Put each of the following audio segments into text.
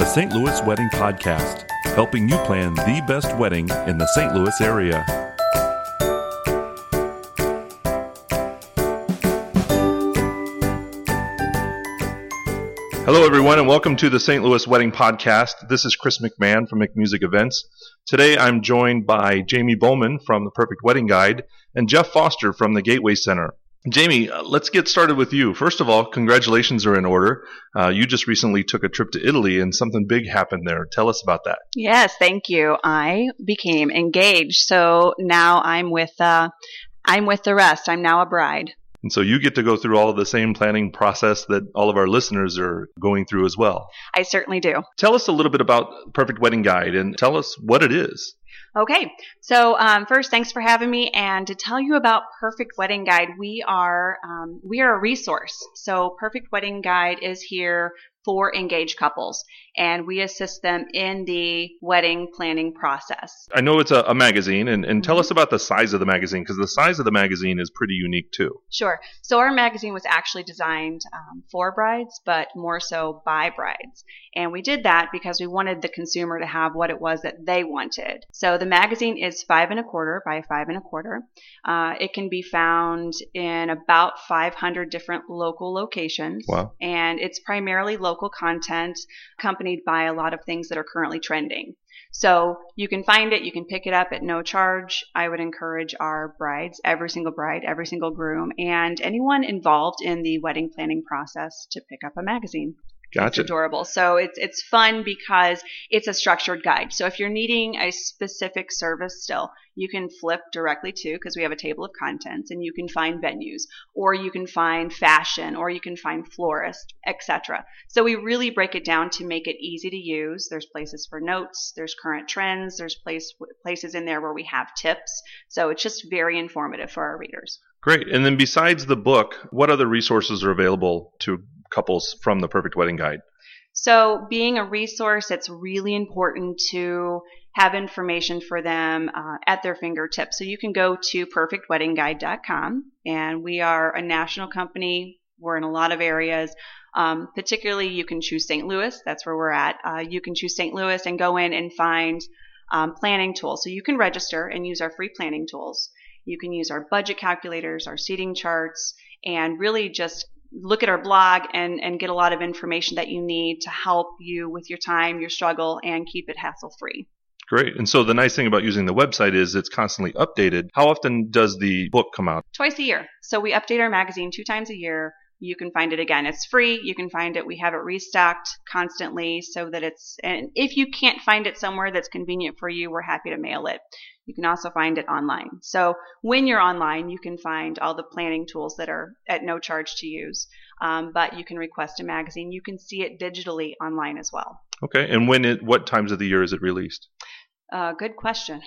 the St. Louis Wedding Podcast, helping you plan the best wedding in the St. Louis area. Hello, everyone, and welcome to the St. Louis Wedding Podcast. This is Chris McMahon from McMusic Events. Today, I'm joined by Jaime Bowman from the Perfect Wedding Guide and Jeff Foster from the Gateway Center. Jaime, uh, let's get started with you. First of all, congratulations are in order. Uh, you just recently took a trip to Italy and something big happened there. Tell us about that. Yes, thank you. I became engaged, so now I'm with uh, I'm with the rest. I'm now a bride. And so you get to go through all of the same planning process that all of our listeners are going through as well. I certainly do. Tell us a little bit about Perfect Wedding Guide and tell us what it is. Okay, so um, first, thanks for having me, and to tell you about Perfect Wedding Guide, we are um, we are a resource. So Perfect Wedding Guide is here for engaged couples, and we assist them in the wedding planning process. I know it's a, a magazine, and, and tell us about the size of the magazine because the size of the magazine is pretty unique too. Sure. So our magazine was actually designed um, for brides, but more so by brides. And we did that because we wanted the consumer to have what it was that they wanted. So the magazine is five and a quarter by five and a quarter. Uh, it can be found in about 500 different local locations. Wow. And it's primarily local content accompanied by a lot of things that are currently trending. So you can find it, you can pick it up at no charge. I would encourage our brides, every single bride, every single groom, and anyone involved in the wedding planning process to pick up a magazine. Gotcha. It's adorable. So it's it's fun because it's a structured guide. So if you're needing a specific service still, you can flip directly to because we have a table of contents and you can find venues or you can find fashion or you can find florist, etc. So we really break it down to make it easy to use. There's places for notes, there's current trends, there's place places in there where we have tips. So it's just very informative for our readers. Great. And then besides the book, what other resources are available to couples from the Perfect Wedding Guide? So, being a resource, it's really important to have information for them uh, at their fingertips. So, you can go to perfectweddingguide.com, and we are a national company. We're in a lot of areas. Um, particularly, you can choose St. Louis. That's where we're at. Uh, you can choose St. Louis and go in and find um, planning tools. So, you can register and use our free planning tools. You can use our budget calculators, our seating charts, and really just look at our blog and, and get a lot of information that you need to help you with your time, your struggle, and keep it hassle free. Great. And so the nice thing about using the website is it's constantly updated. How often does the book come out? Twice a year. So we update our magazine two times a year. You can find it again. It's free. You can find it. We have it restocked constantly so that it's, and if you can't find it somewhere that's convenient for you, we're happy to mail it. You can also find it online. So when you're online, you can find all the planning tools that are at no charge to use. Um, but you can request a magazine. You can see it digitally online as well. Okay. And when it, what times of the year is it released? Uh, good question.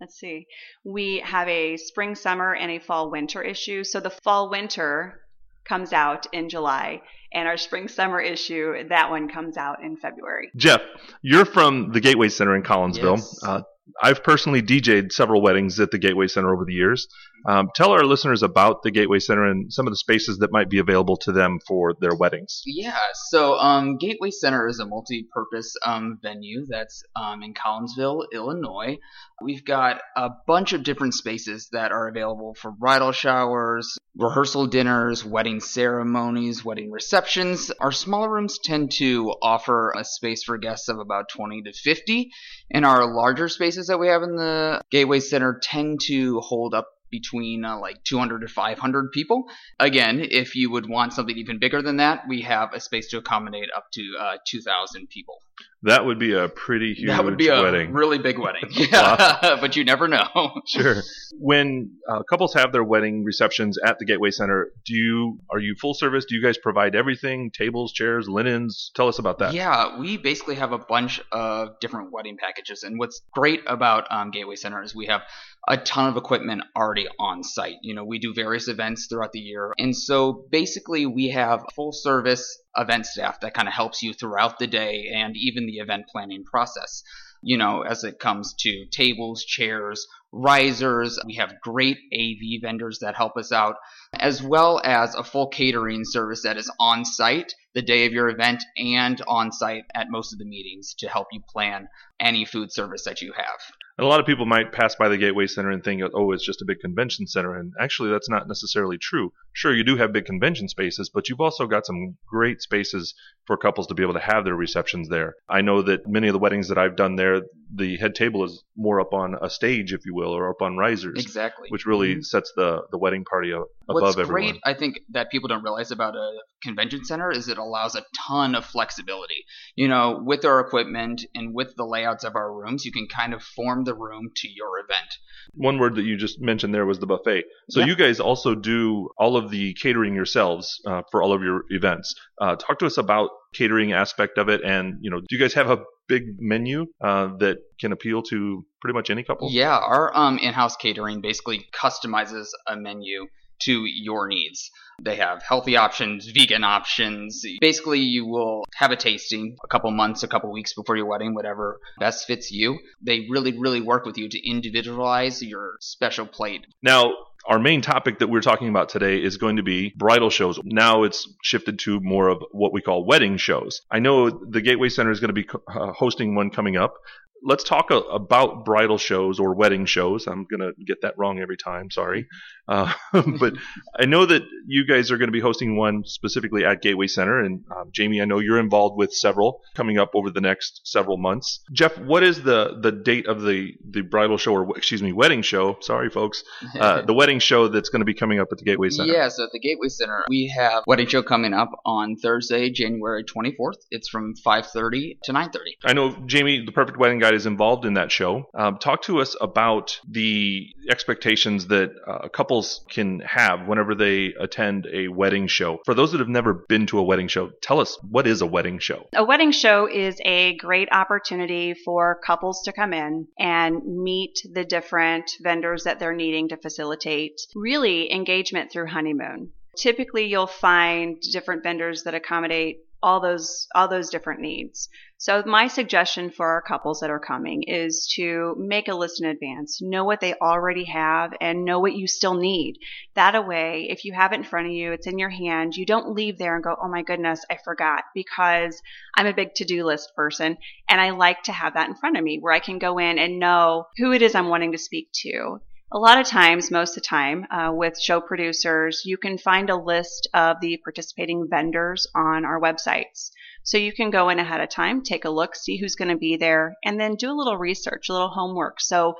Let's see. We have a spring, summer, and a fall, winter issue. So the fall, winter comes out in July, and our spring summer issue, that one comes out in February. Jeff, you're from the Gateway Center in Collinsville. Yes. Uh, I've personally DJ'd several weddings at the Gateway Center over the years. Um, tell our listeners about the Gateway Center and some of the spaces that might be available to them for their weddings. Yeah, so um, Gateway Center is a multi-purpose um, venue that's um, in Collinsville, Illinois. We've got a bunch of different spaces that are available for bridal showers, rehearsal dinners, wedding ceremonies, wedding receptions. Our smaller rooms tend to offer a space for guests of about 20 to 50, and our larger spaces that we have in the Gateway Center tend to hold up between uh, like 200 to 500 people. Again, if you would want something even bigger than that, we have a space to accommodate up to uh, 2,000 people. That would be a pretty huge that would be a wedding. really big wedding. Yeah, but you never know. sure. When uh, couples have their wedding receptions at the Gateway Center, do you are you full service? Do you guys provide everything? Tables, chairs, linens? Tell us about that. Yeah, we basically have a bunch of different wedding packages, and what's great about um, Gateway Center is we have a ton of equipment already on site. You know, we do various events throughout the year, and so basically we have full service event staff that kind of helps you throughout the day and even the event planning process. You know, as it comes to tables, chairs, risers, we have great AV vendors that help us out, as well as a full catering service that is on site the day of your event and on site at most of the meetings to help you plan any food service that you have. And a lot of people might pass by the Gateway Center and think, oh, it's just a big convention center. And actually, that's not necessarily true. Sure, you do have big convention spaces, but you've also got some great spaces for couples to be able to have their receptions there. I know that many of the weddings that I've done there, the head table is more up on a stage, if you will, or up on risers. Exactly. Which really mm-hmm. sets the, the wedding party above What's everyone. great, I think, that people don't realize about a convention center is it allows a ton of flexibility. You know, with our equipment and with the layouts of our rooms, you can kind of form the room to your event. One word that you just mentioned there was the buffet. So yeah. you guys also do all of the catering yourselves uh, for all of your events. Uh, talk to us about catering aspect of it, and you know, do you guys have a big menu uh, that can appeal to pretty much any couple? Yeah, our um, in-house catering basically customizes a menu to your needs. They have healthy options, vegan options. Basically, you will have a tasting a couple months, a couple weeks before your wedding, whatever best fits you. They really, really work with you to individualize your special plate. Now, our main topic that we're talking about today is going to be bridal shows. Now it's shifted to more of what we call wedding shows. I know the Gateway Center is going to be uh, hosting one coming up let's talk about bridal shows or wedding shows. I'm going to get that wrong every time. Sorry. Uh, but I know that you guys are going to be hosting one specifically at Gateway Center. And um, Jaime, I know you're involved with several coming up over the next several months. Jeff, what is the, the date of the, the bridal show or, excuse me, wedding show? Sorry, folks. Uh, the wedding show that's going to be coming up at the Gateway Center. Yeah, so at the Gateway Center, we have wedding show coming up on Thursday, January 24th. It's from 5.30 to 9.30. I know, Jaime, the Perfect Wedding Guide is involved in that show. Um, talk to us about the expectations that uh, couples can have whenever they attend a wedding show. For those that have never been to a wedding show, tell us what is a wedding show? A wedding show is a great opportunity for couples to come in and meet the different vendors that they're needing to facilitate really engagement through honeymoon. Typically, you'll find different vendors that accommodate all those all those different needs. So my suggestion for our couples that are coming is to make a list in advance, know what they already have and know what you still need. That way, if you have it in front of you, it's in your hand, you don't leave there and go, "Oh my goodness, I forgot," because I'm a big to-do list person and I like to have that in front of me where I can go in and know who it is I'm wanting to speak to a lot of times, most of the time, uh, with show producers, you can find a list of the participating vendors on our websites. So you can go in ahead of time, take a look, see who's going to be there, and then do a little research, a little homework. So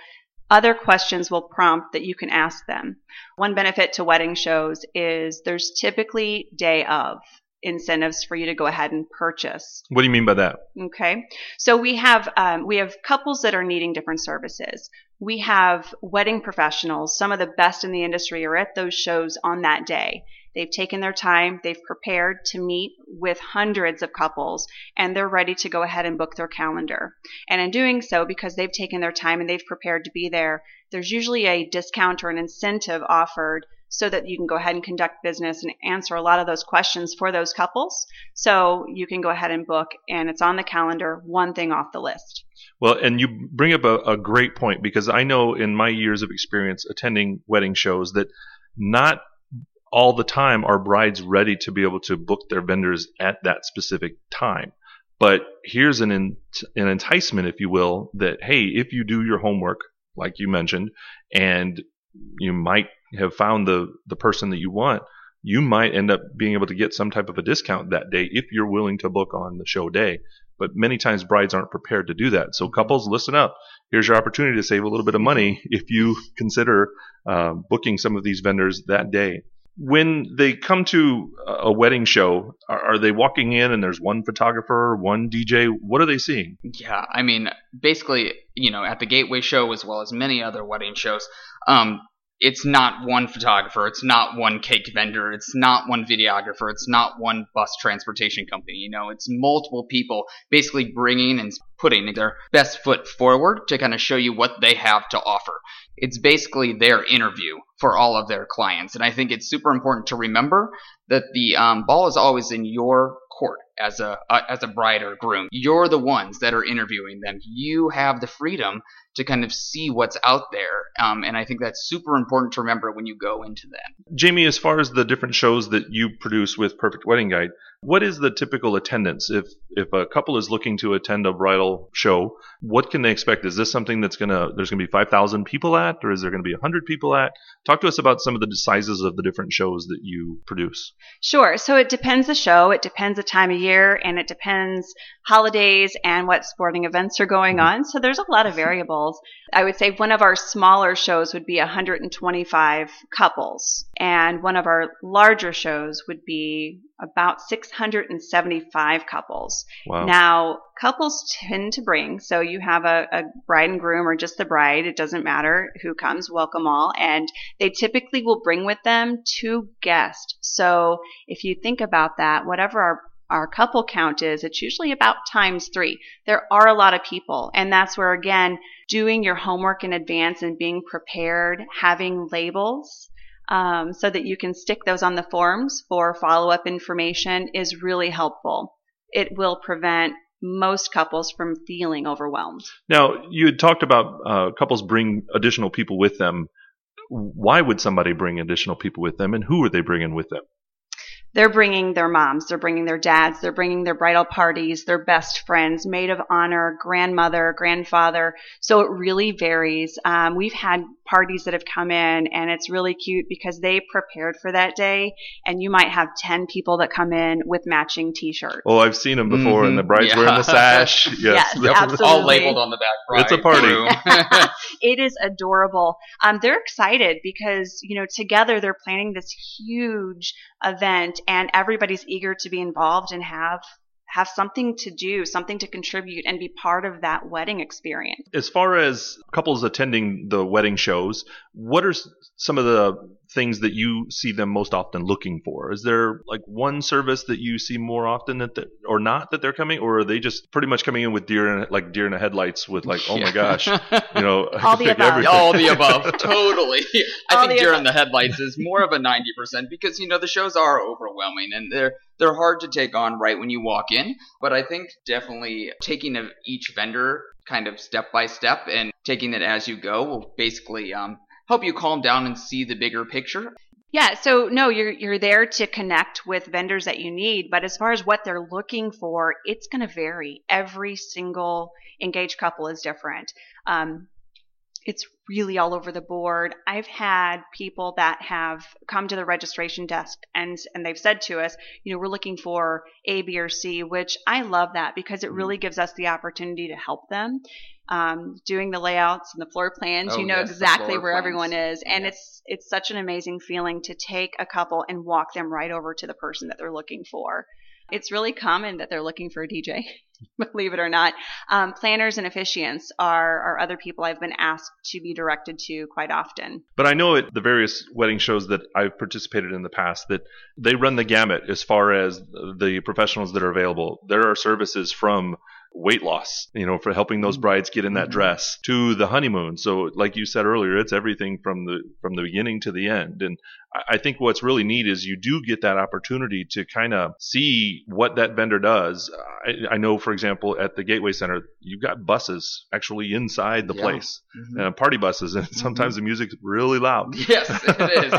other questions will prompt that you can ask them. One benefit to wedding shows is there's typically day of incentives for you to go ahead and purchase. What do you mean by that? Okay, so we have um, we have couples that are needing different services. We have wedding professionals. Some of the best in the industry are at those shows on that day. They've taken their time, they've prepared to meet with hundreds of couples, and they're ready to go ahead and book their calendar. And in doing so, because they've taken their time and they've prepared to be there, there's usually a discount or an incentive offered so that you can go ahead and conduct business and answer a lot of those questions for those couples. So you can go ahead and book, and it's on the calendar, one thing off the list. Well, and you bring up a, a great point because I know in my years of experience attending wedding shows that not all the time are brides ready to be able to book their vendors at that specific time. But here's an, an enticement, if you will, that hey, if you do your homework, like you mentioned, and you might have found the the person that you want, you might end up being able to get some type of a discount that day if you're willing to book on the show day. But many times brides aren't prepared to do that. So couples, listen up. Here's your opportunity to save a little bit of money if you consider uh, booking some of these vendors that day. When they come to a wedding show, are, are they walking in and there's one photographer, one DJ? What are they seeing? Yeah, I mean, basically, you know, at the Gateway Show as well as many other wedding shows, um, it's not one photographer, it's not one cake vendor, it's not one videographer, it's not one bus transportation company. You know, it's multiple people basically bringing and putting their best foot forward to kind of show you what they have to offer. It's basically their interview for all of their clients. And I think it's super important to remember that the um, ball is always in your court. As a uh, as a bride or groom. You're the ones that are interviewing them. You have the freedom to kind of see what's out there. Um, and I think that's super important to remember when you go into that. Jaime, as far as the different shows that you produce with Perfect Wedding Guide, what is the typical attendance if if a couple is looking to attend a bridal show? What can they expect? Is this something that's gonna there's gonna be five thousand people at, or is there gonna be hundred people at? Talk to us about some of the sizes of the different shows that you produce. Sure. So it depends the show, it depends the time of year, and it depends holidays and what sporting events are going mm-hmm. on. So there's a lot of variables. I would say one of our smaller shows would be 125 couples, and one of our larger shows would be about 675 couples. Wow. Now, couples tend to bring, so you have a, a, bride and groom or just the bride, it doesn't matter who comes, welcome all, and they typically will bring with them two guests. So if you think about that, whatever our our couple count is, it's usually about times three. There are a lot of people, and that's where again, doing your homework in advance and being prepared, having labels, um, so that you can stick those on the forms for follow up information is really helpful. It will prevent most couples from feeling overwhelmed. Now, you had talked about uh, couples bring additional people with them. Why would somebody bring additional people with them, and who are they bringing with them? They're bringing their moms, they're bringing their dads, they're bringing their bridal parties, their best friends, maid of honor, grandmother, grandfather. So it really varies. Um, we've had parties that have come in and it's really cute because they prepared for that day and you might have 10 people that come in with matching t-shirts. Oh, I've seen them before mm-hmm. and the bride's yeah. wearing the sash. Yes, yes absolutely. All labeled on the back. Bride. It's a party. it is adorable. Um, they're excited because, you know, together they're planning this huge event and everybody's eager to be involved and have have something to do, something to contribute, and be part of that wedding experience. As far as couples attending the wedding shows, what are some of the things that you see them most often looking for? Is there like one service that you see more often that, the, or not that they're coming, or are they just pretty much coming in with deer in like deer in the headlights with like, oh my gosh, you know, all the above, everything. all the above, totally. I think deer above. in the headlights is more of a ninety percent because you know the shows are overwhelming and they're they're hard to take on right when you walk in. But I think definitely taking each vendor kind of step by step and taking it as you go will basically um, help you calm down and see the bigger picture. Yeah, so no, you're you're there to connect with vendors that you need, but as far as what they're looking for, it's going to vary. Every single engaged couple is different. Um, it's really all over the board. I've had people that have come to the registration desk and and they've said to us, you know, we're looking for A, B, or C, which I love that because it really mm-hmm. gives us the opportunity to help them. Um, doing the layouts and the floor plans, oh, you know yes, exactly where plans. everyone is, and yes. it's it's such an amazing feeling to take a couple and walk them right over to the person that they're looking for. It's really common that they're looking for a DJ, believe it or not. Um, planners and officiants are, are other people I've been asked to be directed to quite often. But I know at the various wedding shows that I've participated in the past that they run the gamut as far as the professionals that are available. There are services from weight loss, you know, for helping those mm-hmm. brides get in that mm-hmm. dress to the honeymoon. So like you said earlier, it's everything from the from the beginning to the end. And I think what's really neat is you do get that opportunity to kind of see what that vendor does. I, I, know, for example, at the Gateway Center, you've got buses actually inside the yeah. place, mm-hmm. uh, party buses, and sometimes mm-hmm. the music's really loud. Yes, it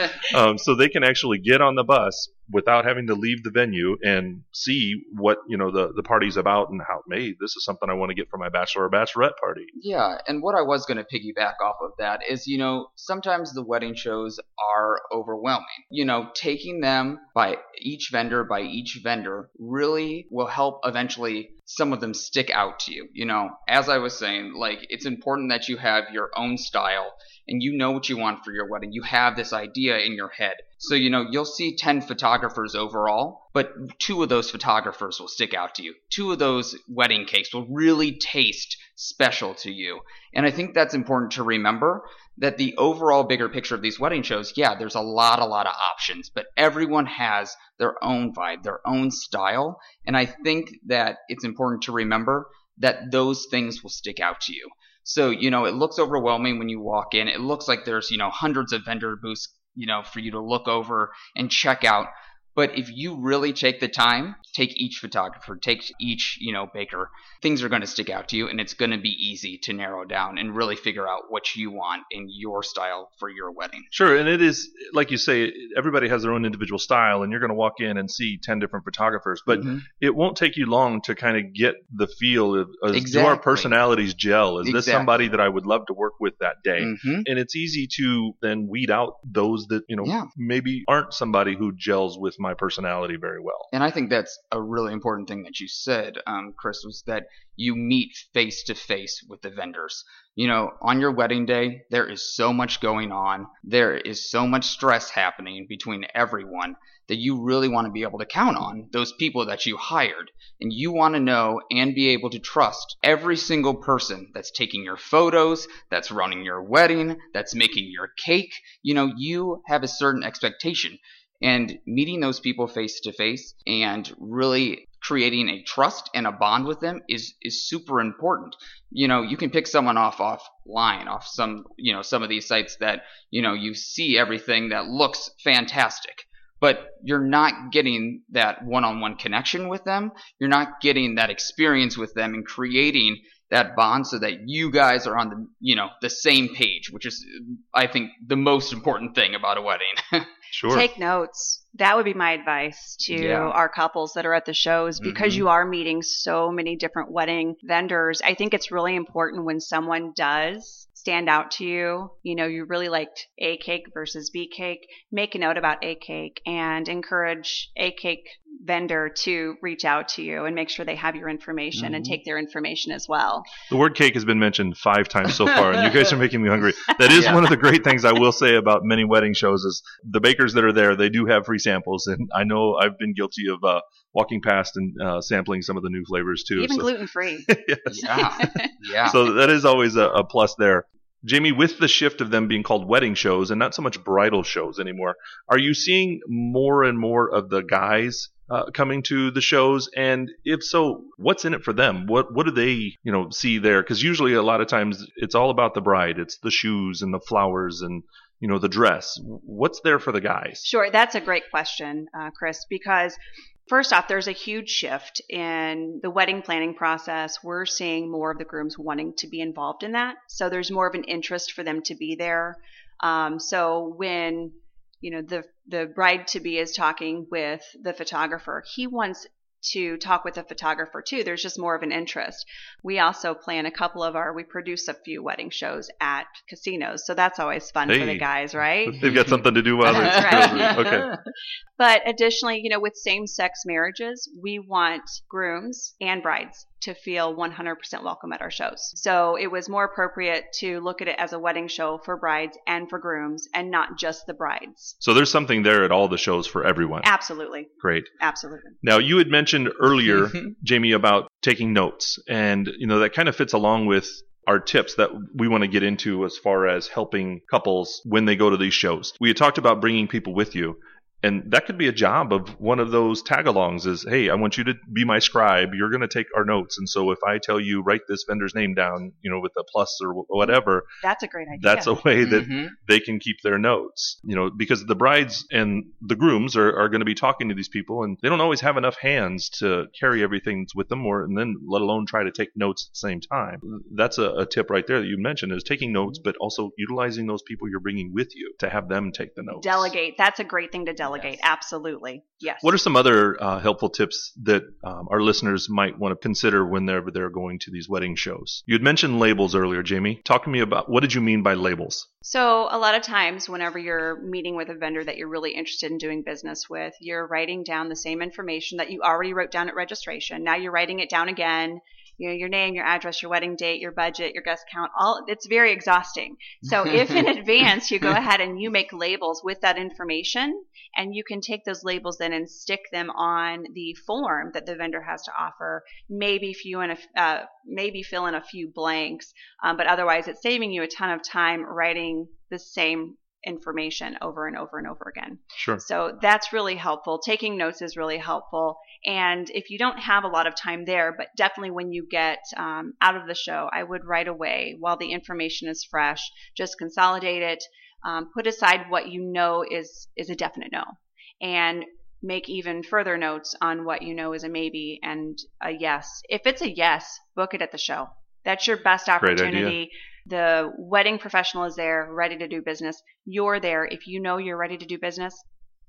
is. um, so they can actually get on the bus without having to leave the venue and see what you know the the party's about and how hey this is something I want to get for my bachelor or bachelorette party. Yeah, and what I was going to piggyback off of that is you know sometimes the wedding shows are overwhelming. You know, taking them by each vendor by each vendor really will help eventually some of them stick out to you. You know, as I was saying, like it's important that you have your own style and you know what you want for your wedding. You have this idea in your head. So, you know, you'll see 10 photographers overall, but two of those photographers will stick out to you. Two of those wedding cakes will really taste special to you. And I think that's important to remember that the overall bigger picture of these wedding shows, yeah, there's a lot, a lot of options, but everyone has their own vibe, their own style. And I think that it's important to remember that those things will stick out to you. So, you know, it looks overwhelming when you walk in. It looks like there's, you know, hundreds of vendor booths, you know, for you to look over and check out. But if you really take the time, take each photographer, take each, you know, baker, things are going to stick out to you and it's going to be easy to narrow down and really figure out what you want in your style for your wedding. Sure, and it is like you say, everybody has their own individual style, and you're going to walk in and see ten different photographers, but Mhm. it won't take you long to kind of get the feel of, of do our personalities gel? Is this somebody that I would love to work with that day? Mhm. And it's easy to then weed out those that you know Yeah. maybe aren't somebody who gels with my personality very well. And I think that's a really important thing that you said, um, Chris, was that you meet face to face with the vendors. You know, on your wedding day, there is so much going on. There is so much stress happening between everyone that you really want to be able to count on those people that you hired. And you want to know and be able to trust every single person that's taking your photos, that's running your wedding, that's making your cake. You know, you have a certain expectation and meeting those people face to face and really creating a trust and a bond with them is is super important. You know, you can pick someone off offline, off some you know some of these sites that you know you see everything that looks fantastic, but you're not getting that one-on-one connection with them. You're not getting that experience with them and creating that bond so that you guys are on the you know the same page, which is I think the most important thing about a wedding. Sure. Take notes. That would be my advice to Yeah. our couples that are at the shows because Mhm. you are meeting so many different wedding vendors. I think it's really important when someone does stand out to you. You know, you really liked A cake versus B cake. Make a note about A cake and encourage A cake vendor to reach out to you and make sure they have your information and Mhm. take their information as well. The word cake has been mentioned five times so far, and you guys are making me hungry. That is Yeah. one of the great things I will say about many wedding shows is the bakers that are there, they do have free samples, and I know I've been guilty of uh, walking past and uh, sampling some of the new flavors too. Even so, gluten free. yes. yeah, yeah. so that is always a, a plus there. Jamie, with the shift of them being called wedding shows and not so much bridal shows anymore, are you seeing more and more of the guys uh, coming to the shows? And if so, what's in it for them? What what do they you know see there? Because usually a lot of times it's all about the bride. It's the shoes and the flowers and you know the dress. What's there for the guys? Sure, that's a great question, uh, Chris, because first off, there's a huge shift in the wedding planning process. We're seeing more of the grooms wanting to be involved in that. So there's more of an interest for them to be there. Um, so when you know the the bride to be is talking with the photographer, he wants to talk with the photographer too. There's just more of an interest. We also plan a couple of our we produce a few wedding shows at casinos, so that's always fun for the guys, right? They've got something to do while they're right. okay. But additionally, you know, with same sex marriages, we want grooms and brides to feel 100% welcome at our shows. So it was more appropriate to look at it as a wedding show for brides and for grooms and not just the brides. So there's something there at all the shows for everyone. Absolutely. Great. Absolutely. Now you had mentioned earlier, Jaime, about taking notes, and you know that kind of fits along with our tips that we want to get into as far as helping couples when they go to these shows. We had talked about bringing people with you. And that could be a job of one of those tag-alongs is, hey, I want you to be my scribe. You're going to take our notes. And so if I tell you write this vendor's name down, you know, with a plus or whatever, That's a great idea. that's a way that Mhm. they can keep their notes. You know, because the brides and the grooms are, are going to be talking to these people, and they don't always have enough hands to carry everything with them, or and then let alone try to take notes at the same time. That's a, a tip right there that you mentioned is taking notes, but also utilizing those people you're bringing with you to have them take the notes. delegate. That's a great thing to delegate. Yes. Absolutely. Yes. What are some other uh, helpful tips that um, our listeners might want to consider when they're they're going to these wedding shows? You had mentioned labels earlier, Jaime. Talk to me about what did you mean by labels? So, a lot of times, whenever you're meeting with a vendor that you're really interested in doing business with, you're writing down the same information that you already wrote down at registration. Now you're writing it down again. You know, your name, your address, your wedding date, your budget, your guest count, all it's very exhausting. So if in advance you go ahead and you make labels with that information and you can take those labels then and stick them on the form that the vendor has to offer, maybe few in a, uh, maybe fill in a few blanks, um, but otherwise it's saving you a ton of time writing the same information over and over and over again. Sure. So that's really helpful. Taking notes is really helpful. And if you don't have a lot of time there, but definitely when you get um, out of the show, I would right away, while the information is fresh, just consolidate it, um, put aside what you know is is a definite no, and make even further notes on what you know is a maybe and a yes. If it's a yes, book it at the show. That's your best Great idea. opportunity. The wedding professional is there, ready to do business. You're there. If you know you're ready to do business,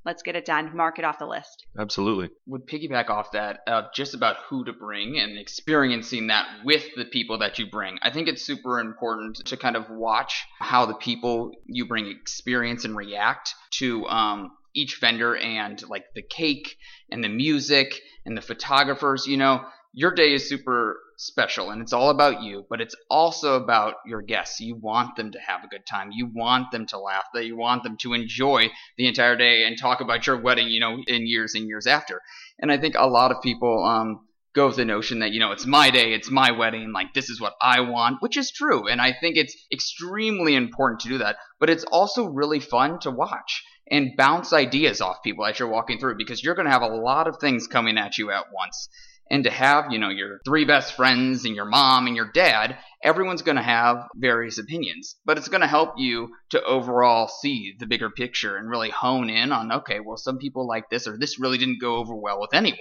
let's get it done. Mark it off the list. Absolutely. would piggyback off that uh, just about who to bring and experiencing that with the people that you bring. I think it's super important to kind of watch how the people you bring experience and react to um, each vendor and like the cake and the music and the photographers. You know, your day is super special and it's all about you, but it's also about your guests. You want them to have a good time. You want them to laugh. That you want them to enjoy the entire day and talk about your wedding, you know, in years and years after. And I think a lot of people um, go with the notion that you know it's my day, it's my wedding, like this is what I want, which is true. And I think it's extremely important to do that. But it's also really fun to watch and bounce ideas off people as you're walking through because you're going to have a lot of things coming at you at once and to have, you know, your three best friends and your mom and your dad, everyone's going to have various opinions, but it's going to help you to overall see the bigger picture and really hone in on, okay, well, some people like this or this really didn't go over well with anyone.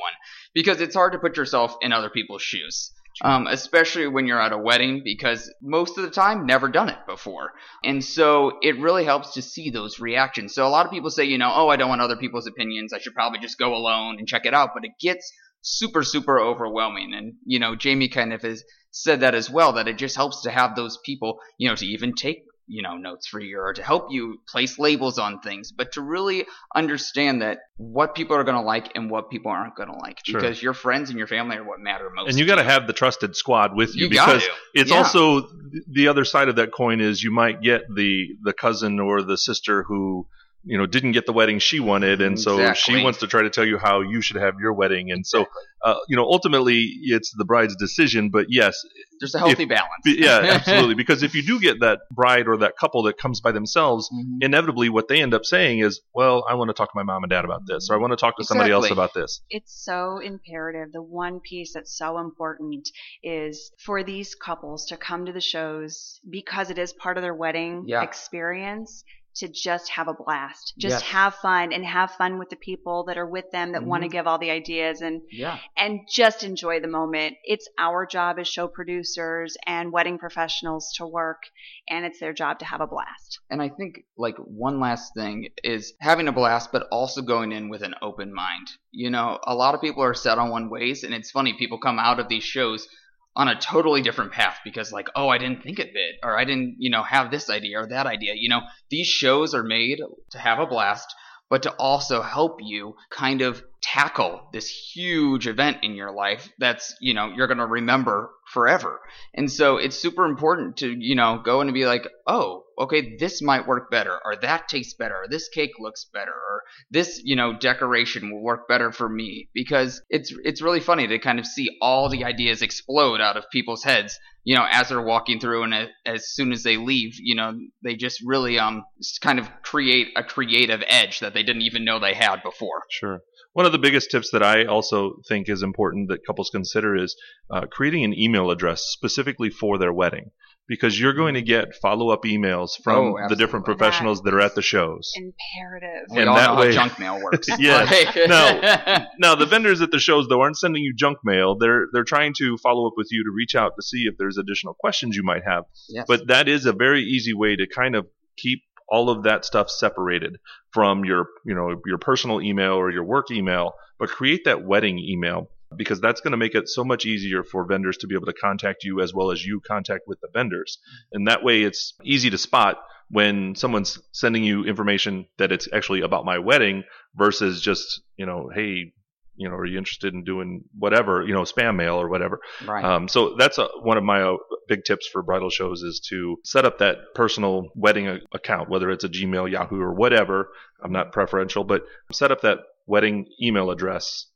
Because it's hard to put yourself in other people's shoes. Um, especially when you're at a wedding because most of the time never done it before. And so it really helps to see those reactions. So a lot of people say you know oh i don't want other people's opinions. I should probably just go alone and check it out. But it gets super super overwhelming and you know jaime kind of has said that as well that it just helps to have those people you know to even take you know notes for you or to help you place labels on things but to really understand that what people are going to like and what people aren't going to like Sure. because your friends and your family are what matter most And you got to have the trusted squad with you, You because it's Yeah. also the other side of that coin is you might get the the cousin or the sister who you know didn't get the wedding she wanted and so Exactly. she wants to try to tell you how you should have your wedding and so uh, you know ultimately it's the bride's decision but yes there's a healthy balance yeah absolutely because if you do get that bride or that couple that comes by themselves Mhm. inevitably what they end up saying is well i want to talk to my mom and dad about this or i want to talk to somebody else about this It's so imperative. The one piece that's so important is for these couples to come to the shows because it is part of their wedding Yeah. experience to just have a blast. Just Yes. have fun and have fun with the people that are with them that want to mm-hmm. give all the ideas and yeah and just enjoy the moment. It's our job as show producers and wedding professionals to work and it's their job to have a blast. And I think like one last thing is having a blast, but also going in with an open mind. You know, a lot of people are set on one ways, and it's funny people come out of these shows on a totally different path because like, oh, I didn't think of it, or I didn't, you know, have this idea or that idea. You know, these shows are made to have a blast, but to also help you kind of tackle this huge event in your life that's, you know, you're going to remember forever. And so it's super important to, you know, go and be like, oh, okay, this might work better, or that tastes better, or this cake looks better, or this, you know, decoration will work better for me. Because it's it's really funny to kind of see all the ideas explode out of people's heads, you know, as they're walking through and as soon as they leave, you know, they just really um kind of create a creative edge that they didn't even know they had before. Sure. One of the biggest tips that I also think is important that couples consider is uh, creating an email address specifically for their wedding. Because you're going to get follow up emails from Oh, the different absolutely. professionals that are at the shows. Imperative. We And all that know way- how junk mail works. Yes. Like- No. Now, the vendors at the shows, though, aren't sending you junk mail. They're they're trying to follow up with you to reach out to see if there's additional questions you might have. Yes. But that is a very easy way to kind of keep all of that stuff separated from your you know your personal email or your work email but create that wedding email because that's going to make it so much easier for vendors to be able to contact you as well as you contact with the vendors and that way it's easy to spot when someone's sending you information that it's actually about my wedding versus just you know hey you know are you interested in doing whatever you know spam mail or whatever right. um, so that's a, one of my uh, big tips for bridal shows is to set up that personal wedding a- account, whether it's a Gmail, Yahoo, or whatever. I'm not preferential, but set up that wedding email address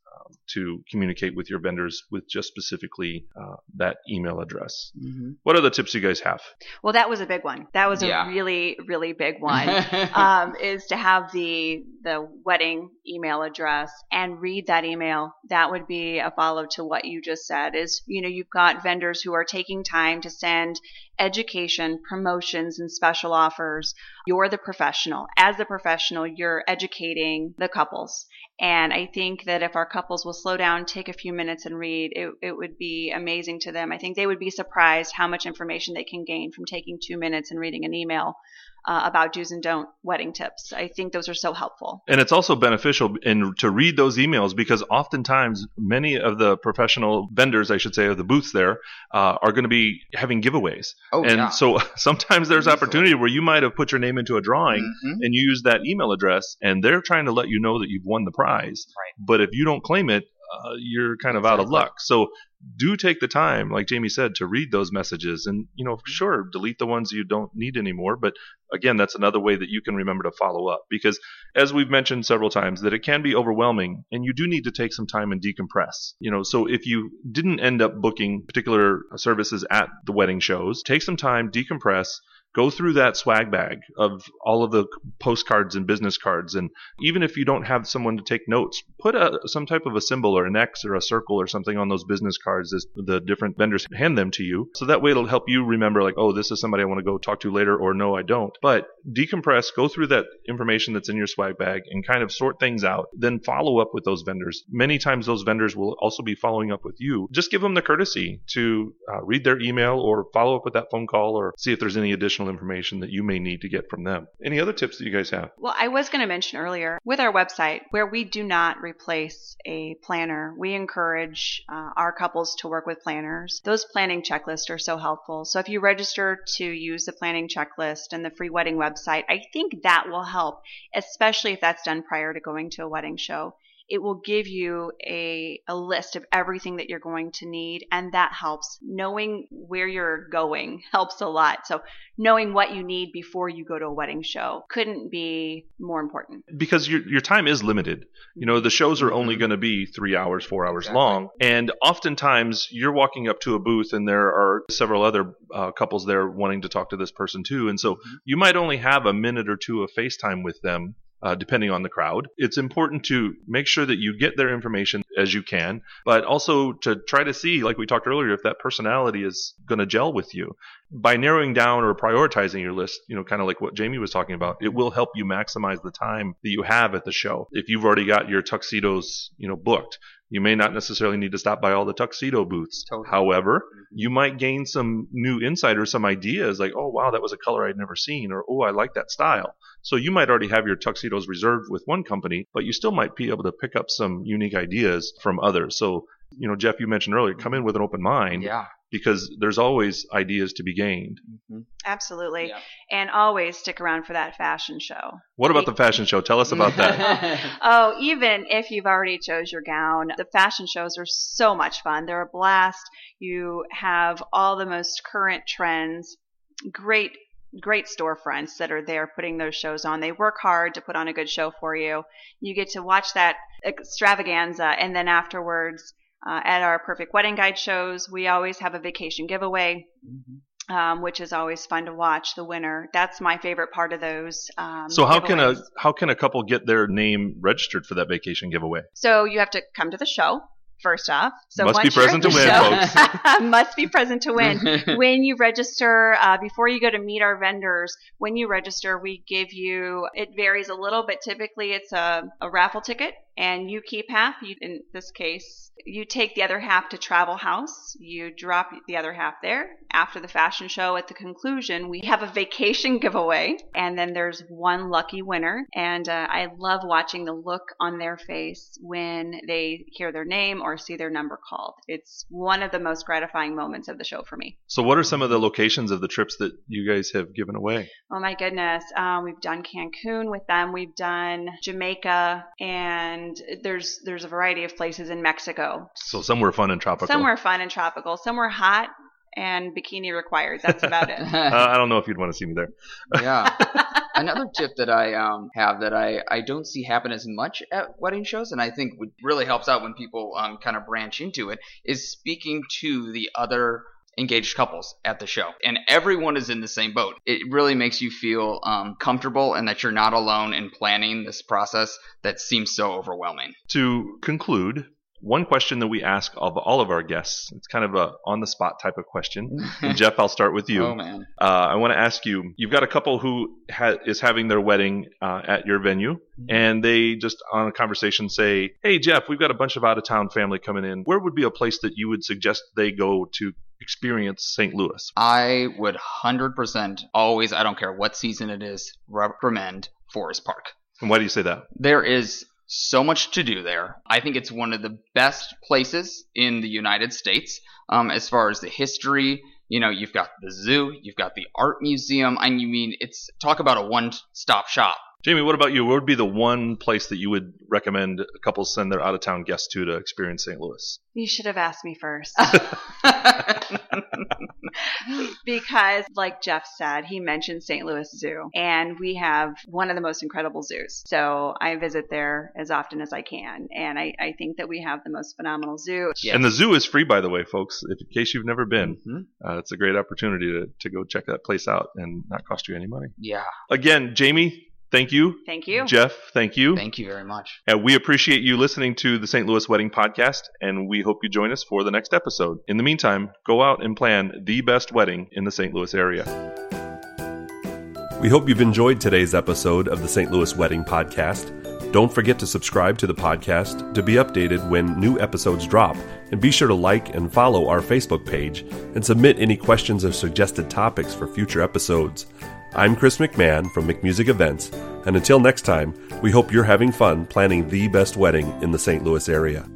to communicate with your vendors with just specifically uh, that email address. Mhm. What other tips you guys have? Well, that was a big one. That was Yeah. a really, really big one. um, is to have the the wedding email address and read that email. That would be a follow to what you just said. Is you know you've got vendors who are taking time to send education, promotions, and special offers. You're the professional. As the professional, you're educating the couples, And I think that if our couples will slow down, take a few minutes and read, it, it would be amazing to them. I think they would be surprised how much information they can gain from taking two minutes and reading an email uh, about do's and don't wedding tips. I think those are so helpful. And it's also beneficial in to read those emails because oftentimes many of the professional vendors, I should say, of the booths there, uh, are going to be having giveaways. Oh, and yeah. so sometimes there's Easily. opportunity where you might have put your name into a drawing Mhm. and you use that email address, and they're trying to let you know that you've won the prize. Right. But if you don't claim it, uh, you're kind of out of luck. So do take the time, like Jaime said, to read those messages, and you know, mm-hmm. sure, delete the ones you don't need anymore. But again, that's another way that you can remember to follow up because, as we've mentioned several times, that it can be overwhelming, and you do need to take some time and decompress. You know, so if you didn't end up booking particular services at the wedding shows, take some time, decompress go through that swag bag of all of the postcards and business cards. And even if you don't have someone to take notes put a, some type of a symbol or an x or a circle or something on those business cards as the different vendors hand them to you. So that way it'll help you remember like oh this is somebody i want to go talk to later or no i don't. But decompress go through that information that's in your swag bag and kind of sort things out then follow up with those vendors. Many times those vendors will also be following up with you. Just give them the courtesy to uh, read their email or follow up with that phone call or see if there's any additional information that you may need to get from them any other tips that you guys have Well, I was going to mention earlier with our website where we do not replace a planner, we encourage uh, our couples to work with planners. Those planning checklists are so helpful. So if you register to use the planning checklist and the free wedding website, I think that will help, especially if that's done prior to going to a wedding show. It will give you a, a list of everything that you're going to need, and that helps. Knowing where you're going helps a lot. So, knowing what you need before you go to a wedding show couldn't be more important. because your your time is limited. You know, the shows are only going to be three hours, four hours Exactly. long, and oftentimes you're walking up to a booth and there are several other uh, couples there wanting to talk to this person too, and so Mhm. you might only have a minute or two of FaceTime with them. Uh, depending on the crowd, it's important to make sure that you get their information as you can, but also to try to see, like we talked earlier, if that personality is going to gel with you by narrowing down or prioritizing your list, you know, kind of like what Jaime was talking about, it will help you maximize the time that you have at the show. If you've already got your tuxedos, you know, booked, you may not necessarily need to stop by all the tuxedo booths. Totally. However, mm-hmm. you might gain some new insight or some ideas like, oh, wow, that was a color I'd never seen, or oh, I like that style. So you might already have your tuxedos reserved with one company, but you still might be able to pick up some unique ideas from others. So, you know, Jeff, you mentioned earlier, come in with an open mind Yeah. because there's always ideas to be gained. Mhm. Absolutely. Yeah. And always stick around for that fashion show. What about the fashion show? Tell us about that. Oh, even if you've already chose your gown, the fashion shows are so much fun. They're a blast. You have all the most current trends. Great great storefronts that are there putting those shows on. They work hard to put on a good show for you. You get to watch that extravaganza and then afterwards uh, at our perfect wedding guide shows, we always have a vacation giveaway Mhm. um, which is always fun to watch the winner. That's my favorite part of those. Um, so how can a how can a couple get their name registered for that vacation giveaway? So you have to come to the show first off. So Must be once you're present to win, show- must be present to win. when you register, uh, before you go to meet our vendors, when you register, we give you. It varies a little, but typically it's a, a raffle ticket, and you keep half. You, in this case, you take the other half to Travel House. You drop the other half there. After the fashion show, at the conclusion, we have a vacation giveaway, and then there's one lucky winner. And uh, I love watching the look on their face when they hear their name or see their number called. It's one of the most gratifying moments of the show for me. So what are some of the locations of the trips that you guys have given away? Oh my goodness. Um, we've done Cancun with them. We've done Jamaica, and there's there's a variety of places in Mexico. So somewhere fun and tropical. Somewhere fun and tropical. Somewhere hot and bikini required. That's about it. Uh, I don't know if you'd want to see me there. yeah. Another tip that I um, have that I, I don't see happen as much at wedding shows, and I think would really helps out when people um, kind of branch into it, is speaking to the other engaged couples at the show. And everyone is in the same boat. It really makes you feel um, comfortable and that you're not alone in planning this process that seems so overwhelming. To conclude, one question that we ask of all of our guests. It's kind of a on the spot type of question. And Jeff, I'll start with you. Oh man. Uh, I want to ask you: You've got a couple who ha- is having their wedding uh, at your venue, and they just on a conversation say, "Hey, Jeff, we've got a bunch of out of town family coming in. Where would be a place that you would suggest they go to experience St. Louis?" I would 100% always, I don't care what season it is, recommend Forest Park. And why do you say that? There is so much to do there. I think it's one of the best places in the United States um, as far as the history. You know, you've got the zoo, you've got the art museum. I mean, it's talk about a one-stop shop. Jaime, what about you? What would be the one place that you would recommend a couple send their out of town guests to to experience St. Louis? You should have asked me first. because, like Jeff said, he mentioned St. Louis Zoo, and we have one of the most incredible zoos. So I visit there as often as I can, and I, I think that we have the most phenomenal zoo. Yes. And the zoo is free, by the way, folks. If, in case you've never been, Mhm. uh, it's a great opportunity to, to go check that place out and not cost you any money. Yeah. Again, Jaime, thank you. Thank you. Jeff, thank you. Thank you very much. And we appreciate you listening to the St. Louis Wedding Podcast, and we hope you join us for the next episode. In the meantime, go out and plan the best wedding in the St. Louis area. We hope you've enjoyed today's episode of the St. Louis Wedding Podcast. Don't forget to subscribe to the podcast to be updated when new episodes drop, and be sure to like and follow our Facebook page and submit any questions or suggested topics for future episodes. I'm Chris McMahon from McMusic Events, and until next time, we hope you're having fun planning the best wedding in the St. Louis area.